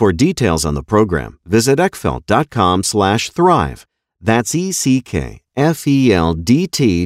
For details on the program, visit eckfeldt.com slash thrive. That's E-C-K-F-E-L-D-T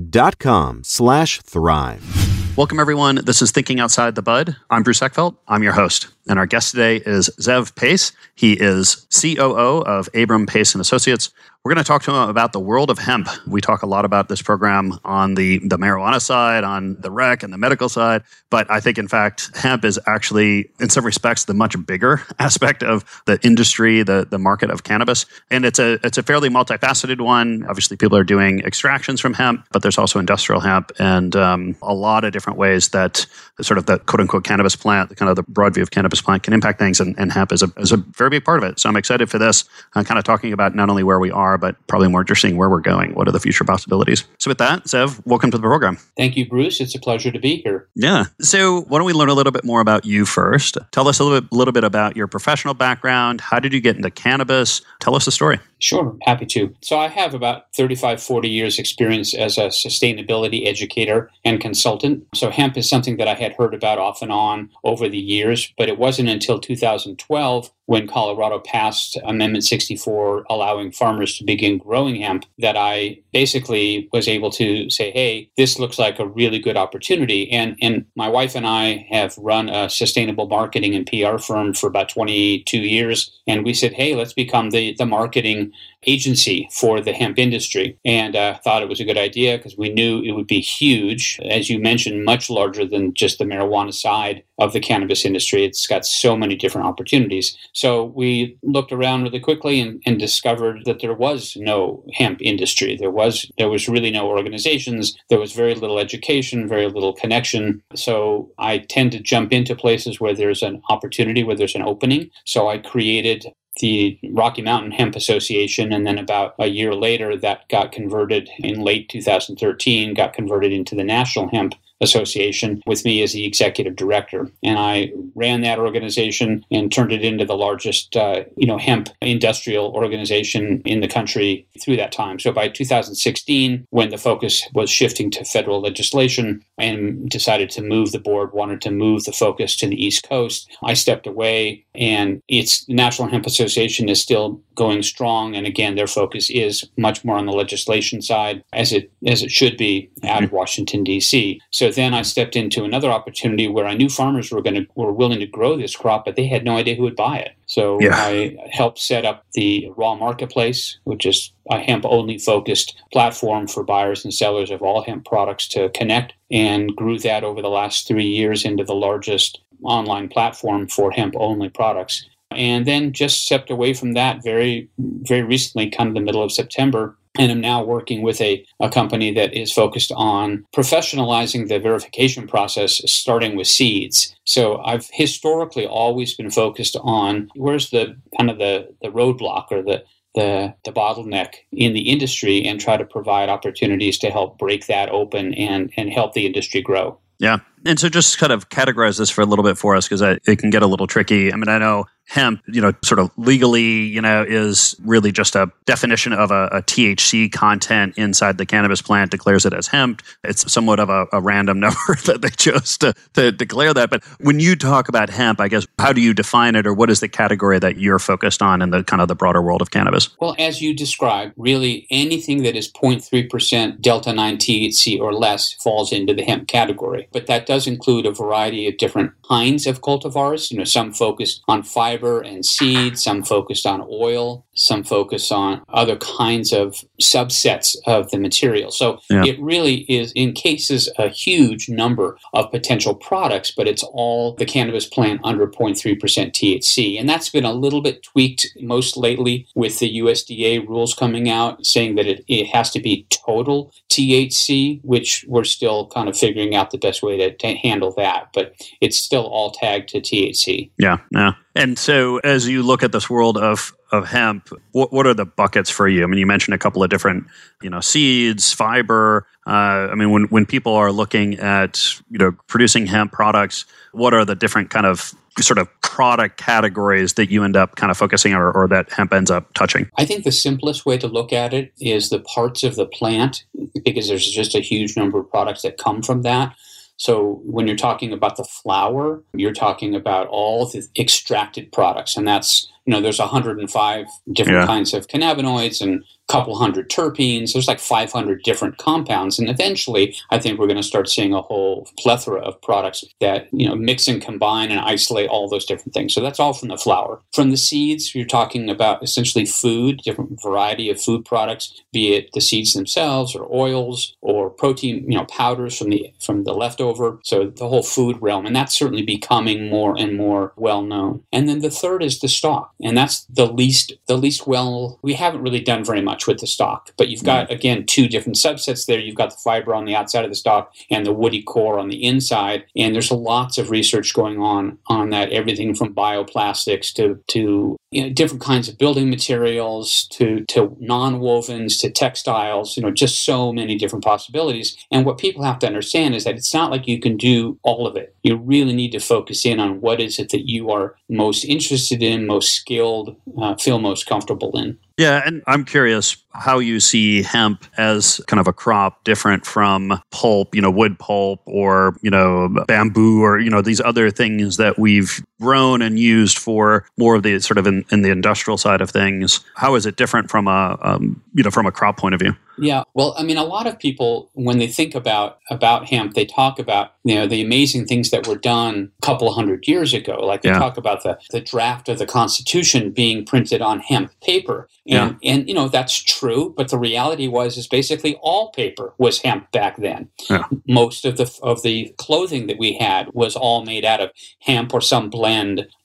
dot com slash thrive. Welcome, everyone. This is Thinking Outside the Bud. I'm Bruce Eckfeldt. I'm your host. And our guest today is Zev Paiss. He is COO of Abram Paiss and Associates. We're going to talk to him about the world of hemp. We talk a lot about this program on the, the marijuana side, on the rec and the medical side. But I think, in fact, hemp is actually, in some respects, the much bigger aspect of the industry, the, the market of cannabis. And it's a, it's a fairly multifaceted one. Obviously, people are doing extractions from hemp, but there's also industrial hemp and um, a lot of different ways that sort of the quote unquote cannabis plant, the kind of the broad view of cannabis plant can impact things. And, and hemp is a, is a very big part of it. So I'm excited for this, uh, kind of talking about not only where we are, but probably more interesting where we're going. What are the future possibilities? So, with that, Zev, welcome to the program. Thank you, Bruce. It's a pleasure to be here. Yeah. So, why don't we learn a little bit more about you first? Tell us a little bit, little bit about your professional background. How did you get into cannabis? Tell us the story. Sure, happy to. So, I have about 35, 40 years' experience as a sustainability educator and consultant. So, hemp is something that I had heard about off and on over the years, but it wasn't until 2012 when Colorado passed Amendment 64, allowing farmers to begin growing hemp, that I basically was able to say, hey, this looks like a really good opportunity. And, and my wife and I have run a sustainable marketing and PR firm for about 22 years. And we said, hey, let's become the, the marketing agency for the hemp industry. And uh, thought it was a good idea because we knew it would be huge. As you mentioned, much larger than just the marijuana side of the cannabis industry. It's got so many different opportunities. So we looked around really quickly and, and discovered that there was no hemp industry. There was there was really no organizations. There was very little education, very little connection. So I tend to jump into places where there's an opportunity, where there's an opening. So I created the Rocky Mountain Hemp Association, and then about a year later, that got converted in late 2013, got converted into the National Hemp Association with me as the executive director. And I ran that organization and turned it into the largest, uh, you know, hemp industrial organization in the country through that time. So by 2016, when the focus was shifting to federal legislation and decided to move the board, wanted to move the focus to the East Coast, I stepped away and it's the National Hemp Association is still going strong. And again, their focus is much more on the legislation side as it, as it should be out of Washington, D.C. So then I stepped into another opportunity where I knew farmers were going to, were willing to grow this crop, but they had no idea who would buy it. So yeah. I helped set up the raw marketplace, which is a hemp only focused platform for buyers and sellers of all hemp products to connect and grew that over the last three years into the largest online platform for hemp only products. And then just stepped away from that very, very recently, kind of the middle of September, and I'm now working with a, a company that is focused on professionalizing the verification process, starting with seeds. So I've historically always been focused on where's the kind of the, the roadblock or the the, the bottleneck in the industry and try to provide opportunities to help break that open and, and help the industry grow. Yeah. And so just kind of categorize this for a little bit for us because it can get a little tricky. I mean, I know hemp, you know, sort of legally, you know, is really just a definition of a, a, THC content inside the cannabis plant declares it as hemp. It's somewhat of a, a random number that they chose to, to declare that. But when you talk about hemp, I guess, how do you define it or what is the category that you're focused on in the kind of the broader world of cannabis? Well, as you described, really anything that is 0.3% delta 9 THC or less falls into the hemp category. But that does include a variety of different kinds of cultivars. You know, some focus on fiber and seed, some focused on oil, some focus on other kinds of subsets of the material. So yeah. it really is encases a huge number of potential products, but it's all the cannabis plant under 0.3% THC. And that's been a little bit tweaked most lately with the USDA rules coming out saying that it, it has to be total THC, which we're still kind of figuring out the best way to, to handle that. But it's still all tagged to THC. Yeah, yeah. And so, as you look at this world of of hemp, what, what are the buckets for you? I mean, you mentioned a couple of different, you know, seeds, fiber. Uh, I mean, when when people are looking at you know producing hemp products, what are the different kind of sort of product categories that you end up kind of focusing or, or that hemp ends up touching? I think the simplest way to look at it is the parts of the plant because there's just a huge number of products that come from that. So when you're talking about the flower, you're talking about all the extracted products, and that's you know there's 105 different yeah. kinds of cannabinoids and a couple hundred terpenes. There's like 500 different compounds, and eventually, I think we're going to start seeing a whole plethora of products that you know mix and combine and isolate all those different things. So that's all from the flower. From the seeds, you're talking about essentially food, different variety of food products, be it the seeds themselves or oils or protein, you know, powders from the from the leftover. So the whole food realm, and that's certainly becoming more and more well known. And then the third is the stalk, and that's the least the least well. We haven't really done very much with the stalk But you've got, mm. again, two different subsets there. You've got the fiber on the outside of the stalk and the woody core on the inside. And there's lots of research going on on that, everything from bioplastics to, to you know, different kinds of building materials to, to non-wovens to textiles, you know, just so many different possibilities. And what people have to understand is that it's not like you can do all of it. You really need to focus in on what is it that you are most interested in, most skilled, uh, feel most comfortable in. Yeah, and I'm curious how you see hemp as kind of a crop different from pulp, you know, wood pulp or, you know, bamboo or, you know, these other things that we've grown and used for more of the sort of in, in the industrial side of things. How is it different from a, um, you know, from a crop point of view? Yeah, well, I mean, a lot of people when they think about about hemp, they talk about you know the amazing things that were done a couple hundred years ago. Like they yeah. talk about the the draft of the Constitution being printed on hemp paper, and yeah. and you know that's true. But the reality was is basically all paper was hemp back then. Yeah. Most of the of the clothing that we had was all made out of hemp or some blend.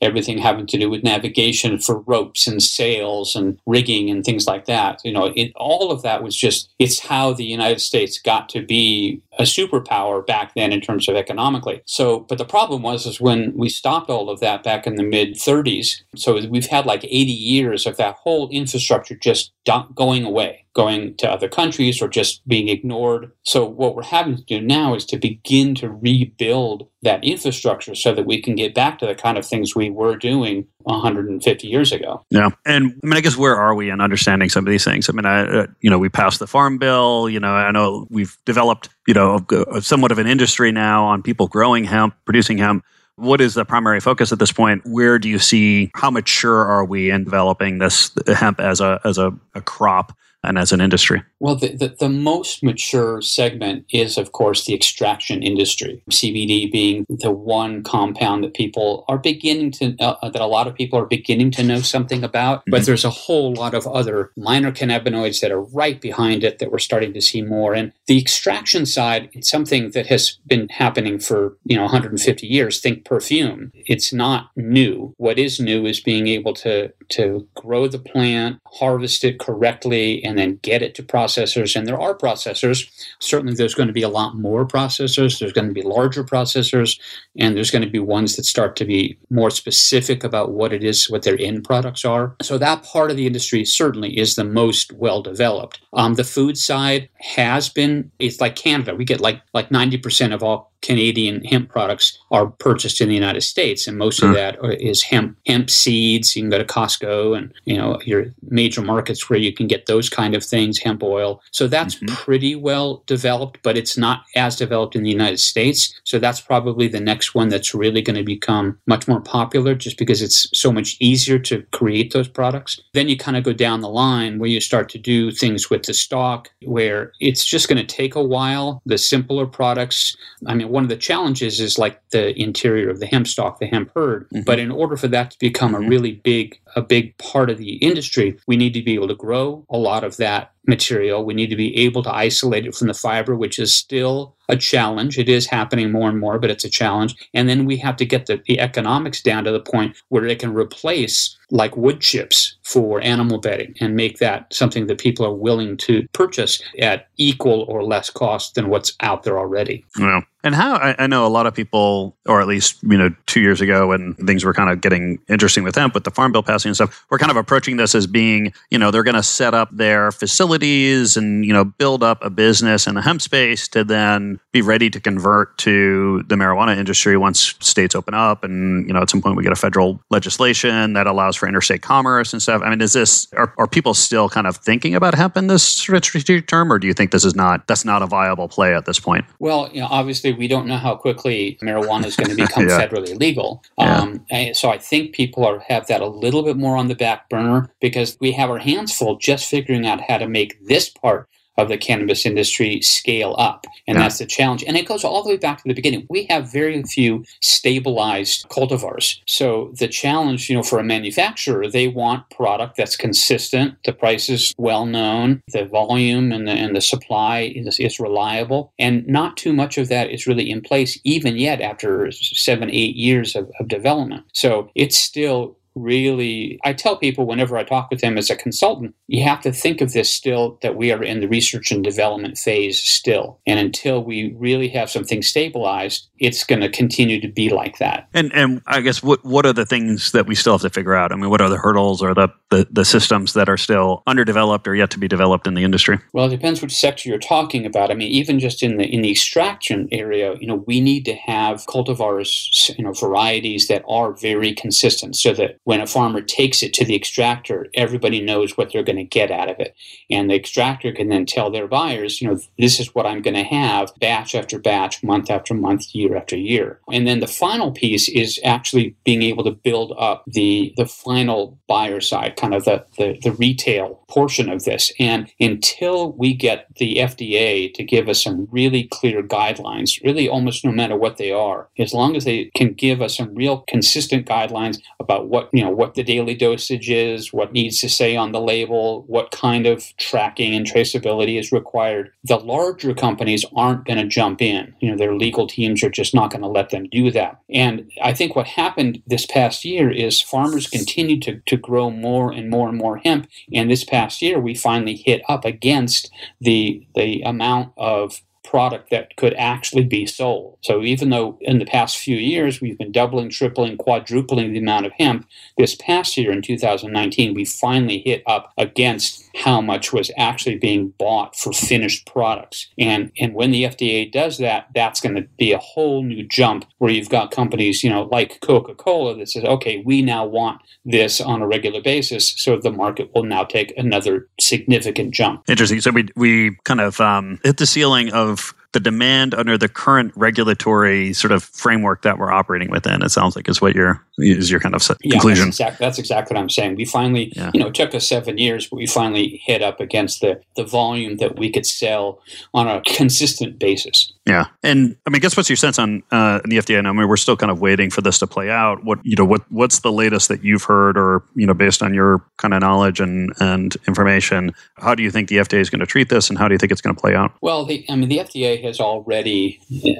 Everything having to do with navigation for ropes and sails and rigging and things like that. You know, it, all of that was just it's how the United States got to be a superpower back then in terms of economically. So, but the problem was is when we stopped all of that back in the mid 30s. So we've had like 80 years of that whole infrastructure just going away going to other countries or just being ignored. So what we're having to do now is to begin to rebuild that infrastructure so that we can get back to the kind of things we were doing 150 years ago. Yeah, and I mean, I guess where are we in understanding some of these things? I mean, I, uh, you know, we passed the farm bill. You know, I know we've developed, you know, somewhat of an industry now on people growing hemp, producing hemp. What is the primary focus at this point? Where do you see how mature are we in developing this hemp as a as a, a crop? and as an industry? Well, the, the, the, most mature segment is, of course, the extraction industry. CBD being the one compound that people are beginning to, uh, that a lot of people are beginning to know something about. Mm-hmm. But there's a whole lot of other minor cannabinoids that are right behind it that we're starting to see more. And the extraction side, it's something that has been happening for, you know, 150 years. Think perfume. It's not new. What is new is being able to, to grow the plant, harvest it correctly, and then get it to processors. And there are processors. Certainly, there's going to be a lot more processors. There's going to be larger processors, and there's going to be ones that start to be more specific about what it is, what their end products are. So that part of the industry certainly is the most well developed. Um, the food side has been. It's like Canada. We get like like 90% of all Canadian hemp products are purchased in the United States, and most of hmm. that is hemp hemp seeds. You can go to Costco and you know your major markets where you can get those kind of things, hemp oil. So that's mm-hmm. pretty well developed, but it's not as developed in the United States. So that's probably the next one that's really going to become much more popular, just because it's so much easier to create those products. Then you kind of go down the line where you start to do things with the stalk, where it's just going to take a while. The simpler products, I mean one of the challenges is like the interior of the hemp stalk, the hemp hurd. Mm-hmm. But in order for that to become a mm-hmm. really big a big part of the industry, we need to be able to grow a lot of that material. We need to be able to isolate it from the fiber, which is still a challenge. It is happening more and more, but it's a challenge. And then we have to get the, the economics down to the point where it can replace like wood chips for animal bedding and make that something that people are willing to purchase at equal or less cost than what's out there already. Well, and how I, I, know a lot of people, or at least you know, two years ago when things were kind of getting interesting with hemp, with the farm bill passing and stuff, we're kind of approaching this as being, you know, they're going to set up their facilities and you know build up a business in the hemp space to then be ready to convert to the marijuana industry once states open up, and you know, at some point we get a federal legislation that allows for interstate commerce and stuff. I mean, is this are, are people still kind of thinking about hemp in this strategic term, or do you think this is not that's not a viable play at this point? Well, you know, obviously we don't know how quickly marijuana is going to become yeah. federally legal. Um. So I think people are have that a little bit more on the back burner because we have our hands full just figuring out how to make this part of the cannabis industry scale up. And yeah. that's the challenge. And it goes all the way back to the beginning. We have very few stabilized cultivars. So the challenge, you know, for a manufacturer, they want product that's consistent, the price is well known, the volume and the, and the supply is, is reliable. And not too much of that is really in place, even yet after seven, eight years of, of development. So it's still really i tell people whenever i talk with them as a consultant you have to think of this still that we are in the research and development phase still. And until we really have something stabilized it's going to continue to be like that. And and i guess what what are the things that we still have to figure out? I mean what are the hurdles or the the, the systems that are still underdeveloped or yet to be developed in the industry? Well it depends which sector you're talking about. I mean even just in the in the extraction area you know we need to have cultivars you know varieties that are very consistent so that when a farmer takes it to the extractor, everybody knows what they're going to get out of it. And the extractor can then tell their buyers, you know, this is what I'm going to have batch after batch, month after month, year after year. And then the final piece is actually being able to build up the, the final buyer side, kind of the, the, the retail portion of this. And until we get the FDA to give us some really clear guidelines, really almost no matter what they are, as long as they can give us some real consistent guidelines about what you know what the daily dosage is, what needs to say on the label, what kind of tracking and traceability is required. The larger companies aren't going to jump in. You know, their legal teams are just not going to let them do that. And I think what happened this past year is farmers continued to, to grow more and more and more hemp. And this past year, we finally hit up against the the amount of product that could actually be sold. So even though in the past few years we've been doubling, tripling, quadrupling the amount of hemp, this past year in 2019 we finally hit up against how much was actually being bought for finished products. And and when the FDA does that, that's going to be a whole new jump where you've got companies, you know, like Coca-Cola that says, okay, we now want this on a regular basis, so the market will now take another significant jump. Interesting. So we we kind of um, hit the ceiling of the demand under the current regulatory sort of framework that we're operating within. It sounds like is what your is your kind of conclusion. Yeah, that's, exact, that's exactly what I'm saying. We finally, yeah. you know, it took us seven years, but we finally hit up against the the volume that we could sell on a consistent basis. Yeah, and I mean, guess what's your sense on uh, the FDA? And I mean, we're still kind of waiting for this to play out. What you know, what what's the latest that you've heard, or you know, based on your kind of knowledge and and information, how do you think the FDA is going to treat this, and how do you think it's going to play out? Well, the, I mean, the FDA has already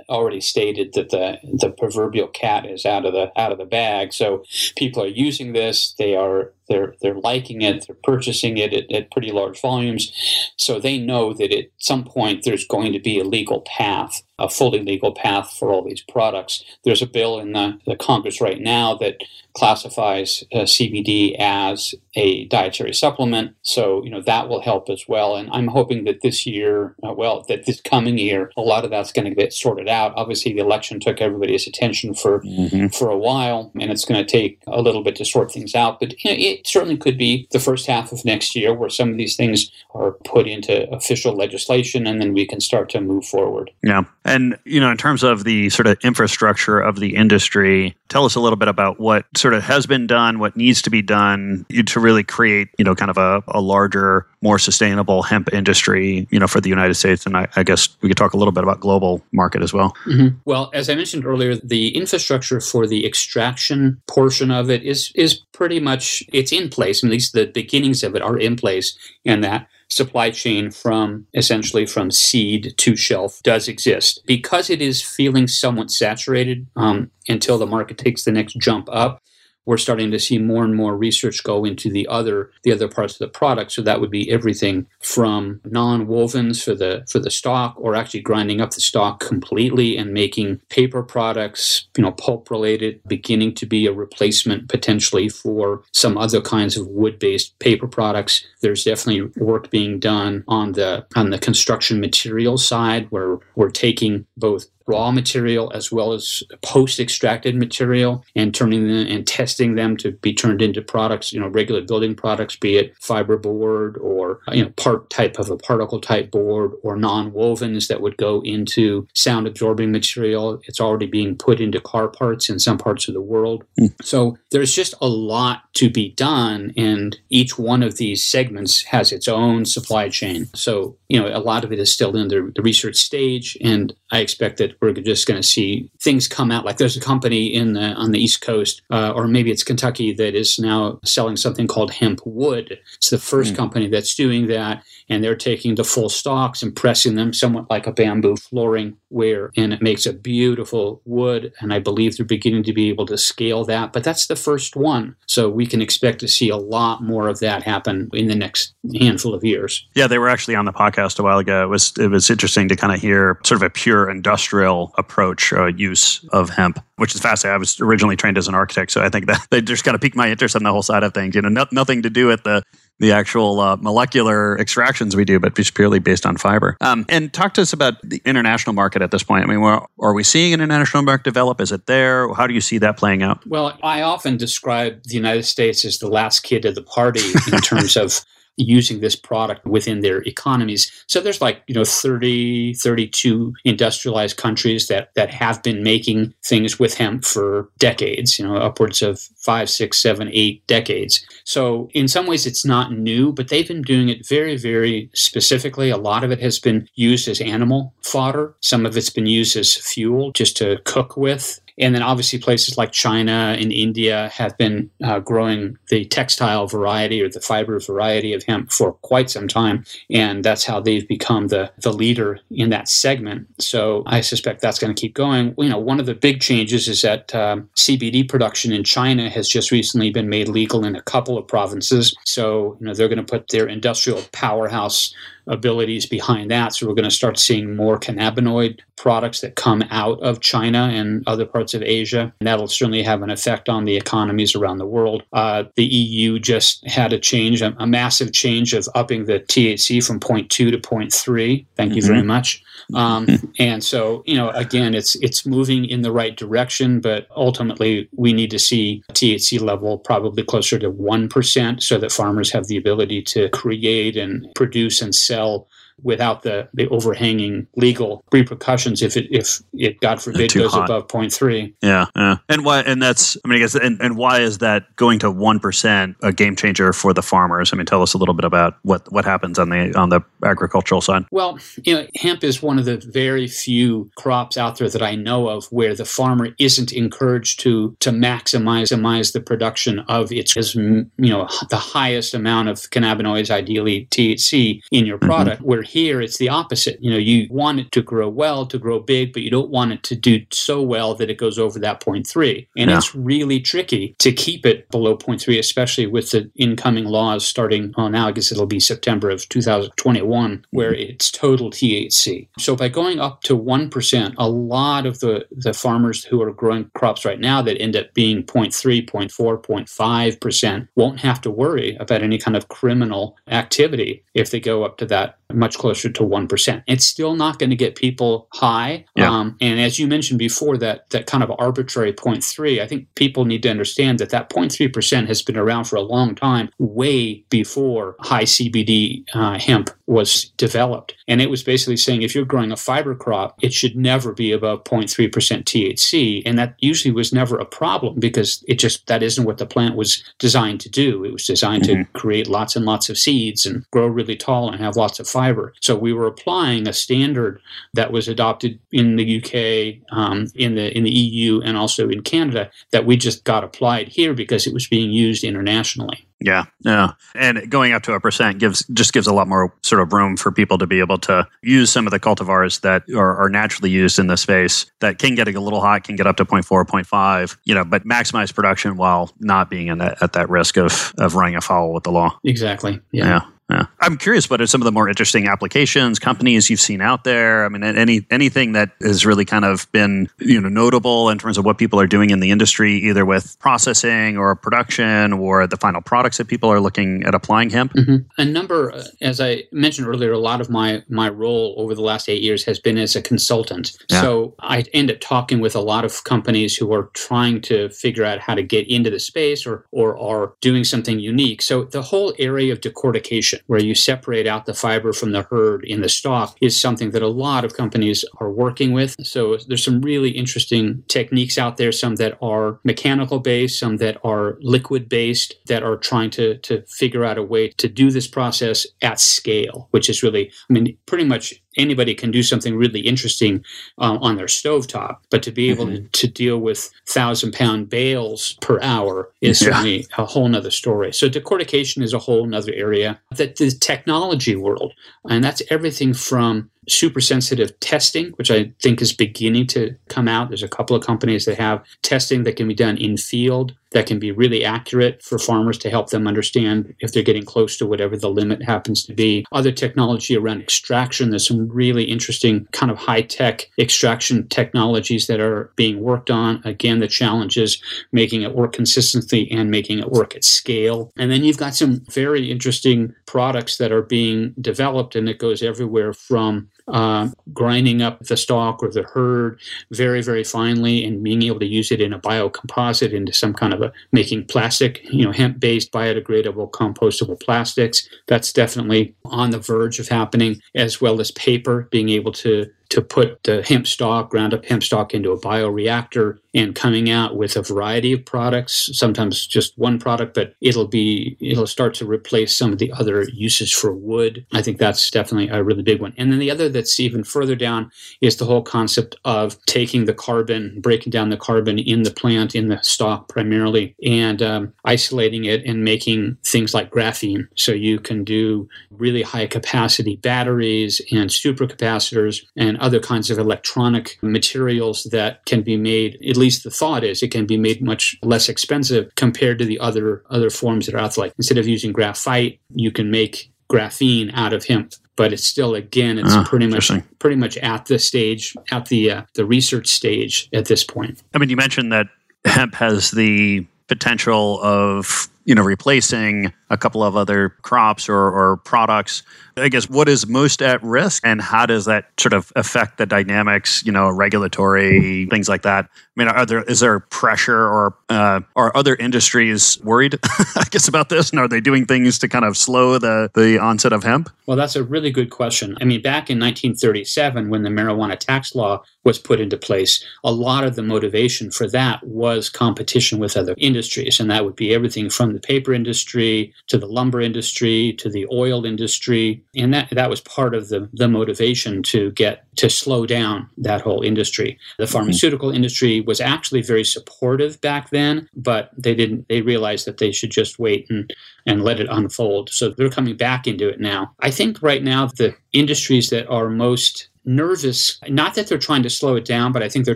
already stated that the the proverbial cat is out of the out of the bag. So people are using this. They are they're they're liking it. They're purchasing it at, at pretty large volumes. So they know that at some point there's going to be a legal path a fully legal path for all these products. There's a bill in the, the Congress right now that classifies uh, CBD as a dietary supplement. So, you know, that will help as well. And I'm hoping that this year, uh, well, that this coming year, a lot of that's going to get sorted out. Obviously, the election took everybody's attention for mm-hmm. for a while, and it's going to take a little bit to sort things out. But you know, it certainly could be the first half of next year where some of these things are put into official legislation, and then we can start to move forward. Yeah. And, you know, in terms of the sort of infrastructure of the industry, tell us a little bit about what sort of has been done, what needs to be done to really create, you know, kind of a, a larger, more sustainable hemp industry, you know, for the United States. And I, I guess we could talk a little bit about global market as well. Mm-hmm. Well, as I mentioned earlier, the infrastructure for the extraction portion of it is is pretty much it's in place. At least the beginnings of it are in place, and that supply chain from essentially from seed to shelf does exist. Because it is feeling somewhat saturated um, until the market takes the next jump up, we're starting to see more and more research go into the other the other parts of the product. So that would be everything from non-wovens for the for the stalk, or actually grinding up the stalk completely and making paper products, you know, pulp related, beginning to be a replacement potentially for some other kinds of wood-based paper products. There's definitely work being done on the on the construction material side where we're taking both raw material as well as post extracted material and turning them and testing them to be turned into products, you know, regular building products, be it fiberboard or, you know, part type of a particle type board or non wovens that would go into sound absorbing material. It's already being put into car parts in some parts of the world. Mm. So there's just a lot to be done. And each one of these segments has its own supply chain. So, you know, a lot of it is still in the, the research stage. And I expect that we're just going to see things come out. Like there's a company in the, on the East Coast, uh, or maybe it's Kentucky, that is now selling something called hemp wood. It's the first mm. company that's doing that, and they're taking the full stalks and pressing them somewhat like a bamboo flooring where, and it makes a beautiful wood. And I believe they're beginning to be able to scale that, but that's the first one. So we can expect to see a lot more of that happen in the next handful of years. Yeah, they were actually on the podcast a while ago. It was it was interesting to kind of hear sort of a pure industrial approach uh, use of hemp, which is fascinating. I was originally trained as an architect, so I think that they just kind of piqued my interest in the whole side of things. You know, no, nothing to do with the the actual uh, molecular extractions we do, but just purely based on fiber. Um, and talk to us about the international market at this point. I mean, are we seeing an international market develop? Is it there? How do you see that playing out? Well, I often describe the United States as the last kid of the party in terms of using this product within their economies. So there's like, you know, 30, 32 industrialized countries that, that have been making things with hemp for decades, you know, upwards of five, six, seven, eight decades. So in some ways it's not new, but they've been doing it very, very specifically. A lot of it has been used as animal fodder. Some of it's been used as fuel just to cook with. And then obviously places like China and India have been uh, growing the textile variety or the fiber variety of hemp for quite some time. And that's how they've become the, the leader in that segment. So I suspect that's going to keep going. You know, one of the big changes is that um, CBD production in China has just recently been made legal in a couple of provinces. So, you know, they're going to put their industrial powerhouse abilities behind that. So we're going to start seeing more cannabinoid products that come out of China and other parts of Asia. And that'll certainly have an effect on the economies around the world. Uh, the EU just had a change, a, a, massive change of upping the THC from 0.2 to 0.3. Thank you mm-hmm. very much. Um, and so, you know, again, it's it's moving in the right direction, but ultimately we need to see THC level probably closer to one percent, so that farmers have the ability to create and produce and sell without the, the overhanging legal repercussions if it if it God forbid goes hot. above 0.3. Yeah, yeah. And why and that's I mean I guess and, and why is that going to one percent a game changer for the farmers? I mean tell us a little bit about what what happens on the on the agricultural side. Well, you know, hemp is one of the very few crops out there that I know of where the farmer isn't encouraged to to maximize, the production of its you know the highest amount of cannabinoids, ideally THC, in your mm-hmm. product. Mm-hmm. Where here, it's the opposite. You know, you want it to grow well, to grow big, but you don't want it to do so well that it goes over that 0.3. And yeah. it's really tricky to keep it below 0.3, especially with the incoming laws starting on now. I guess it'll be September of 2021, where mm-hmm. it's total THC. So by going up to 1%, a lot of the, the farmers who are growing crops right now that end up being 0.3, 0.4, 0.5% won't have to worry about any kind of criminal activity if they go up to that much closer to 1%. It's still not going to get people high. Yeah. Um, and as you mentioned before, that, that kind of arbitrary 0.3, I think people need to understand that that 0.3% has been around for a long time, way before high CBD uh, hemp was developed. And it was basically saying if you're growing a fiber crop, it should never be above 0.3% THC. And that usually was never a problem because it just, that isn't what the plant was designed to do. It was designed mm-hmm. to create lots and lots of seeds and grow really tall and have lots of fiber. So we were applying a standard that was adopted in the UK, um, in the in the EU, and also in Canada that we just got applied here because it was being used internationally. Yeah, yeah, and going up to a percent gives just gives a lot more sort of room for people to be able to use some of the cultivars that are, are naturally used in the space that can get a little hot, can get up to 0.4, 0.5, you know, but maximize production while not being in that, at that risk of of running afoul with the law. Exactly. Yeah. yeah. Yeah. I'm curious what are some of the more interesting applications, companies you've seen out there? I mean, any anything that has really kind of been you know notable in terms of what people are doing in the industry, either with processing or production or the final products that people are looking at applying hemp. Mm-hmm. A number, as I mentioned earlier, a lot of my my role over the last eight years has been as a consultant. Yeah. So I end up talking with a lot of companies who are trying to figure out how to get into the space or or are doing something unique. So the whole area of decortication where you separate out the fiber from the hurd in the stalk, is something that a lot of companies are working with. So there's some really interesting techniques out there, some that are mechanical based, some that are liquid based, that are trying to, to figure out a way to do this process at scale, which is really, I mean, pretty much anybody can do something really interesting uh, on their stovetop, but to be able mm-hmm. to, to, deal with thousand pound bales per hour is yeah. certainly a whole nother story. So decortication is a whole nother area. That the technology world, and that's everything from super sensitive testing, which I think is beginning to come out. There's a couple of companies that have testing that can be done in field that can be really accurate for farmers to help them understand if they're getting close to whatever the limit happens to be. Other technology around extraction, there's some really interesting kind of high tech extraction technologies that are being worked on. Again, the challenge is making it work consistently and making it work at scale. And then you've got some very interesting products that are being developed, and it goes everywhere from uh, grinding up the stalk or the hurd very, very finely and being able to use it in a biocomposite into some kind of a making plastic, you know, hemp based biodegradable compostable plastics. That's definitely on the verge of happening, as well as paper, being able to to put the hemp stalk, ground up hemp stalk into a bioreactor and coming out with a variety of products, sometimes just one product, but it'll be, it'll start to replace some of the other uses for wood. I think that's definitely a really big one. And then the other that's even further down is the whole concept of taking the carbon, breaking down the carbon in the plant, in the stalk primarily, and um, isolating it and making things like graphene. So you can do really high capacity batteries and supercapacitors and other kinds of electronic materials that can be made, at least the thought is it can be made much less expensive compared to the other other forms that are out there. Like instead of using graphite, you can make graphene out of hemp but it's still again it's Ah, pretty much pretty much at the stage at the uh, the research stage at this point. I mean, you mentioned that hemp has the potential of you know replacing a couple of other crops or, or products. I guess what is most at risk, and how does that sort of affect the dynamics? You know, regulatory things like that. I mean, are there is there pressure or uh, are other industries worried? I guess about this, and are they doing things to kind of slow the the onset of hemp? Well, that's a really good question. I mean, back in 1937, when the marijuana tax law was put into place, a lot of the motivation for that was competition with other industries. And that would be everything from the paper industry to the lumber industry to the oil industry. And that, that was part of the, the motivation to get to slow down that whole industry. The mm-hmm. pharmaceutical industry was actually very supportive back then, but they didn't, they realized that they should just wait and and let it unfold. So they're coming back into it now. I think right now the industries that are most nervous not that they're trying to slow it down but i think they're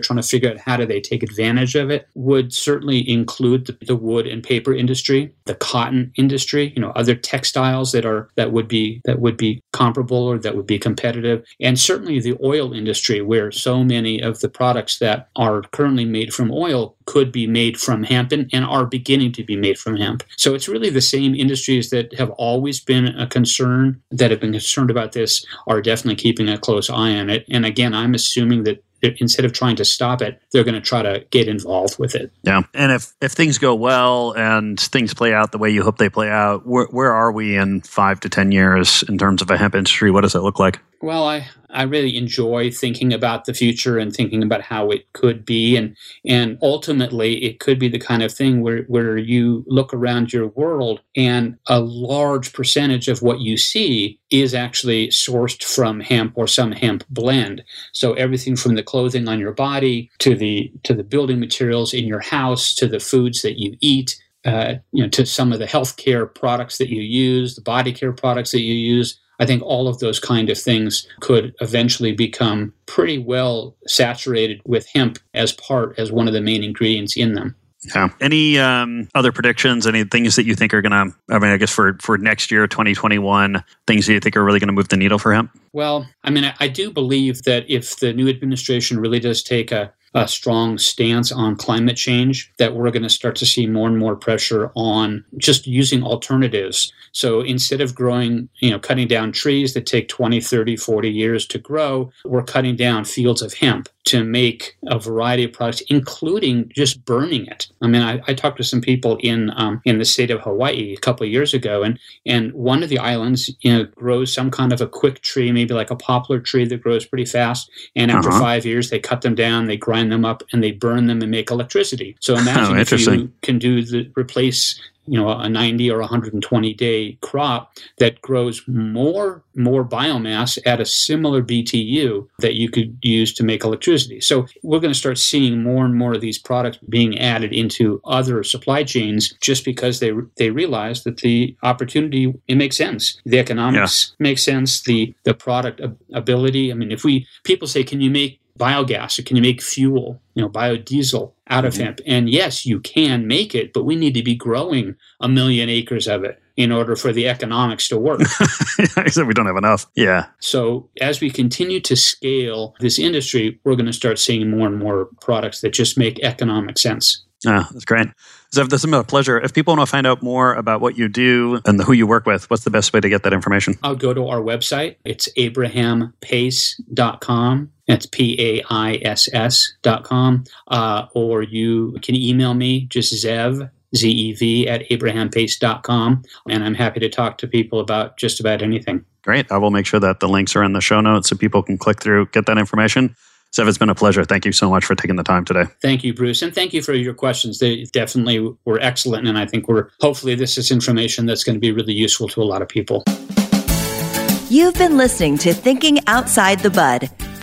trying to figure out how do they take advantage of it would certainly include the, the wood and paper industry the cotton industry you know other textiles that are that would be that would be comparable or that would be competitive. And certainly the oil industry where so many of the products that are currently made from oil could be made from hemp and, and are beginning to be made from hemp so it's really the same industries that have always been a concern that have been concerned about this are definitely keeping a close eye on it and again i'm assuming that instead of trying to stop it, they're going to try to get involved with it. Yeah, and if if things go well and things play out the way you hope they play out, where where are we in five to ten years in terms of a hemp industry? What does it look like? Well, I, I really enjoy thinking about the future and thinking about how it could be and and ultimately it could be the kind of thing where, where you look around your world and a large percentage of what you see is actually sourced from hemp or some hemp blend. So everything from the clothing on your body to the to the building materials in your house to the foods that you eat uh, you know, to some of the healthcare products that you use, the body care products that you use. I think all of those kind of things could eventually become pretty well saturated with hemp as part as one of the main ingredients in them. Yeah. Any um, other predictions? Any things that you think are going to? I mean, I guess for for next year, twenty twenty one, things that you think are really going to move the needle for hemp? Well, I mean, I, I do believe that if the new administration really does take a a strong stance on climate change, that we're going to start to see more and more pressure on just using alternatives. So instead of growing, you know, cutting down trees that take 20, 30, 40 years to grow, we're cutting down fields of hemp to make a variety of products, including just burning it. I mean, I, I talked to some people in um, in the state of Hawaii a couple of years ago, and and one of the islands, you know, grows some kind of a quick tree, maybe like a poplar tree that grows pretty fast. And after Uh-huh. five years, they cut them down, they grind them up, and they burn them and make electricity. So imagine if you can do the replace you know a 90 or 120 day crop that grows more more biomass at a similar BTU that you could use to make electricity. So we're going to start seeing more and more of these products being added into other supply chains just because they they realize that the opportunity it makes sense. The economics make sense. The the product ability. I mean, if we people say, can you make biogas or can you make fuel, you know, biodiesel out of mm-hmm. hemp? And yes, you can make it, but we need to be growing a million acres of it in order for the economics to work. Said we don't have enough. Yeah. so as we continue to scale this industry, we're going to start seeing more and more products that just make economic sense. Yeah, that's great. Zev, this has been a pleasure. If people want to find out more about what you do and who you work with, what's the best way to get that information? I'll go to our website. It's abrahampace.com. That's P A I S S dot com. Uh, or you can email me, just Zev, Z E V, at dot com, And I'm happy to talk to people about just about anything. Great. I will make sure that the links are in the show notes so people can click through, get that information. Zev, it's been a pleasure. Thank you so much for taking the time today. Thank you, Bruce. And thank you for your questions. They definitely were excellent. And I think we're hopefully this is information that's going to be really useful to a lot of people. You've been listening to Thinking Outside the Bud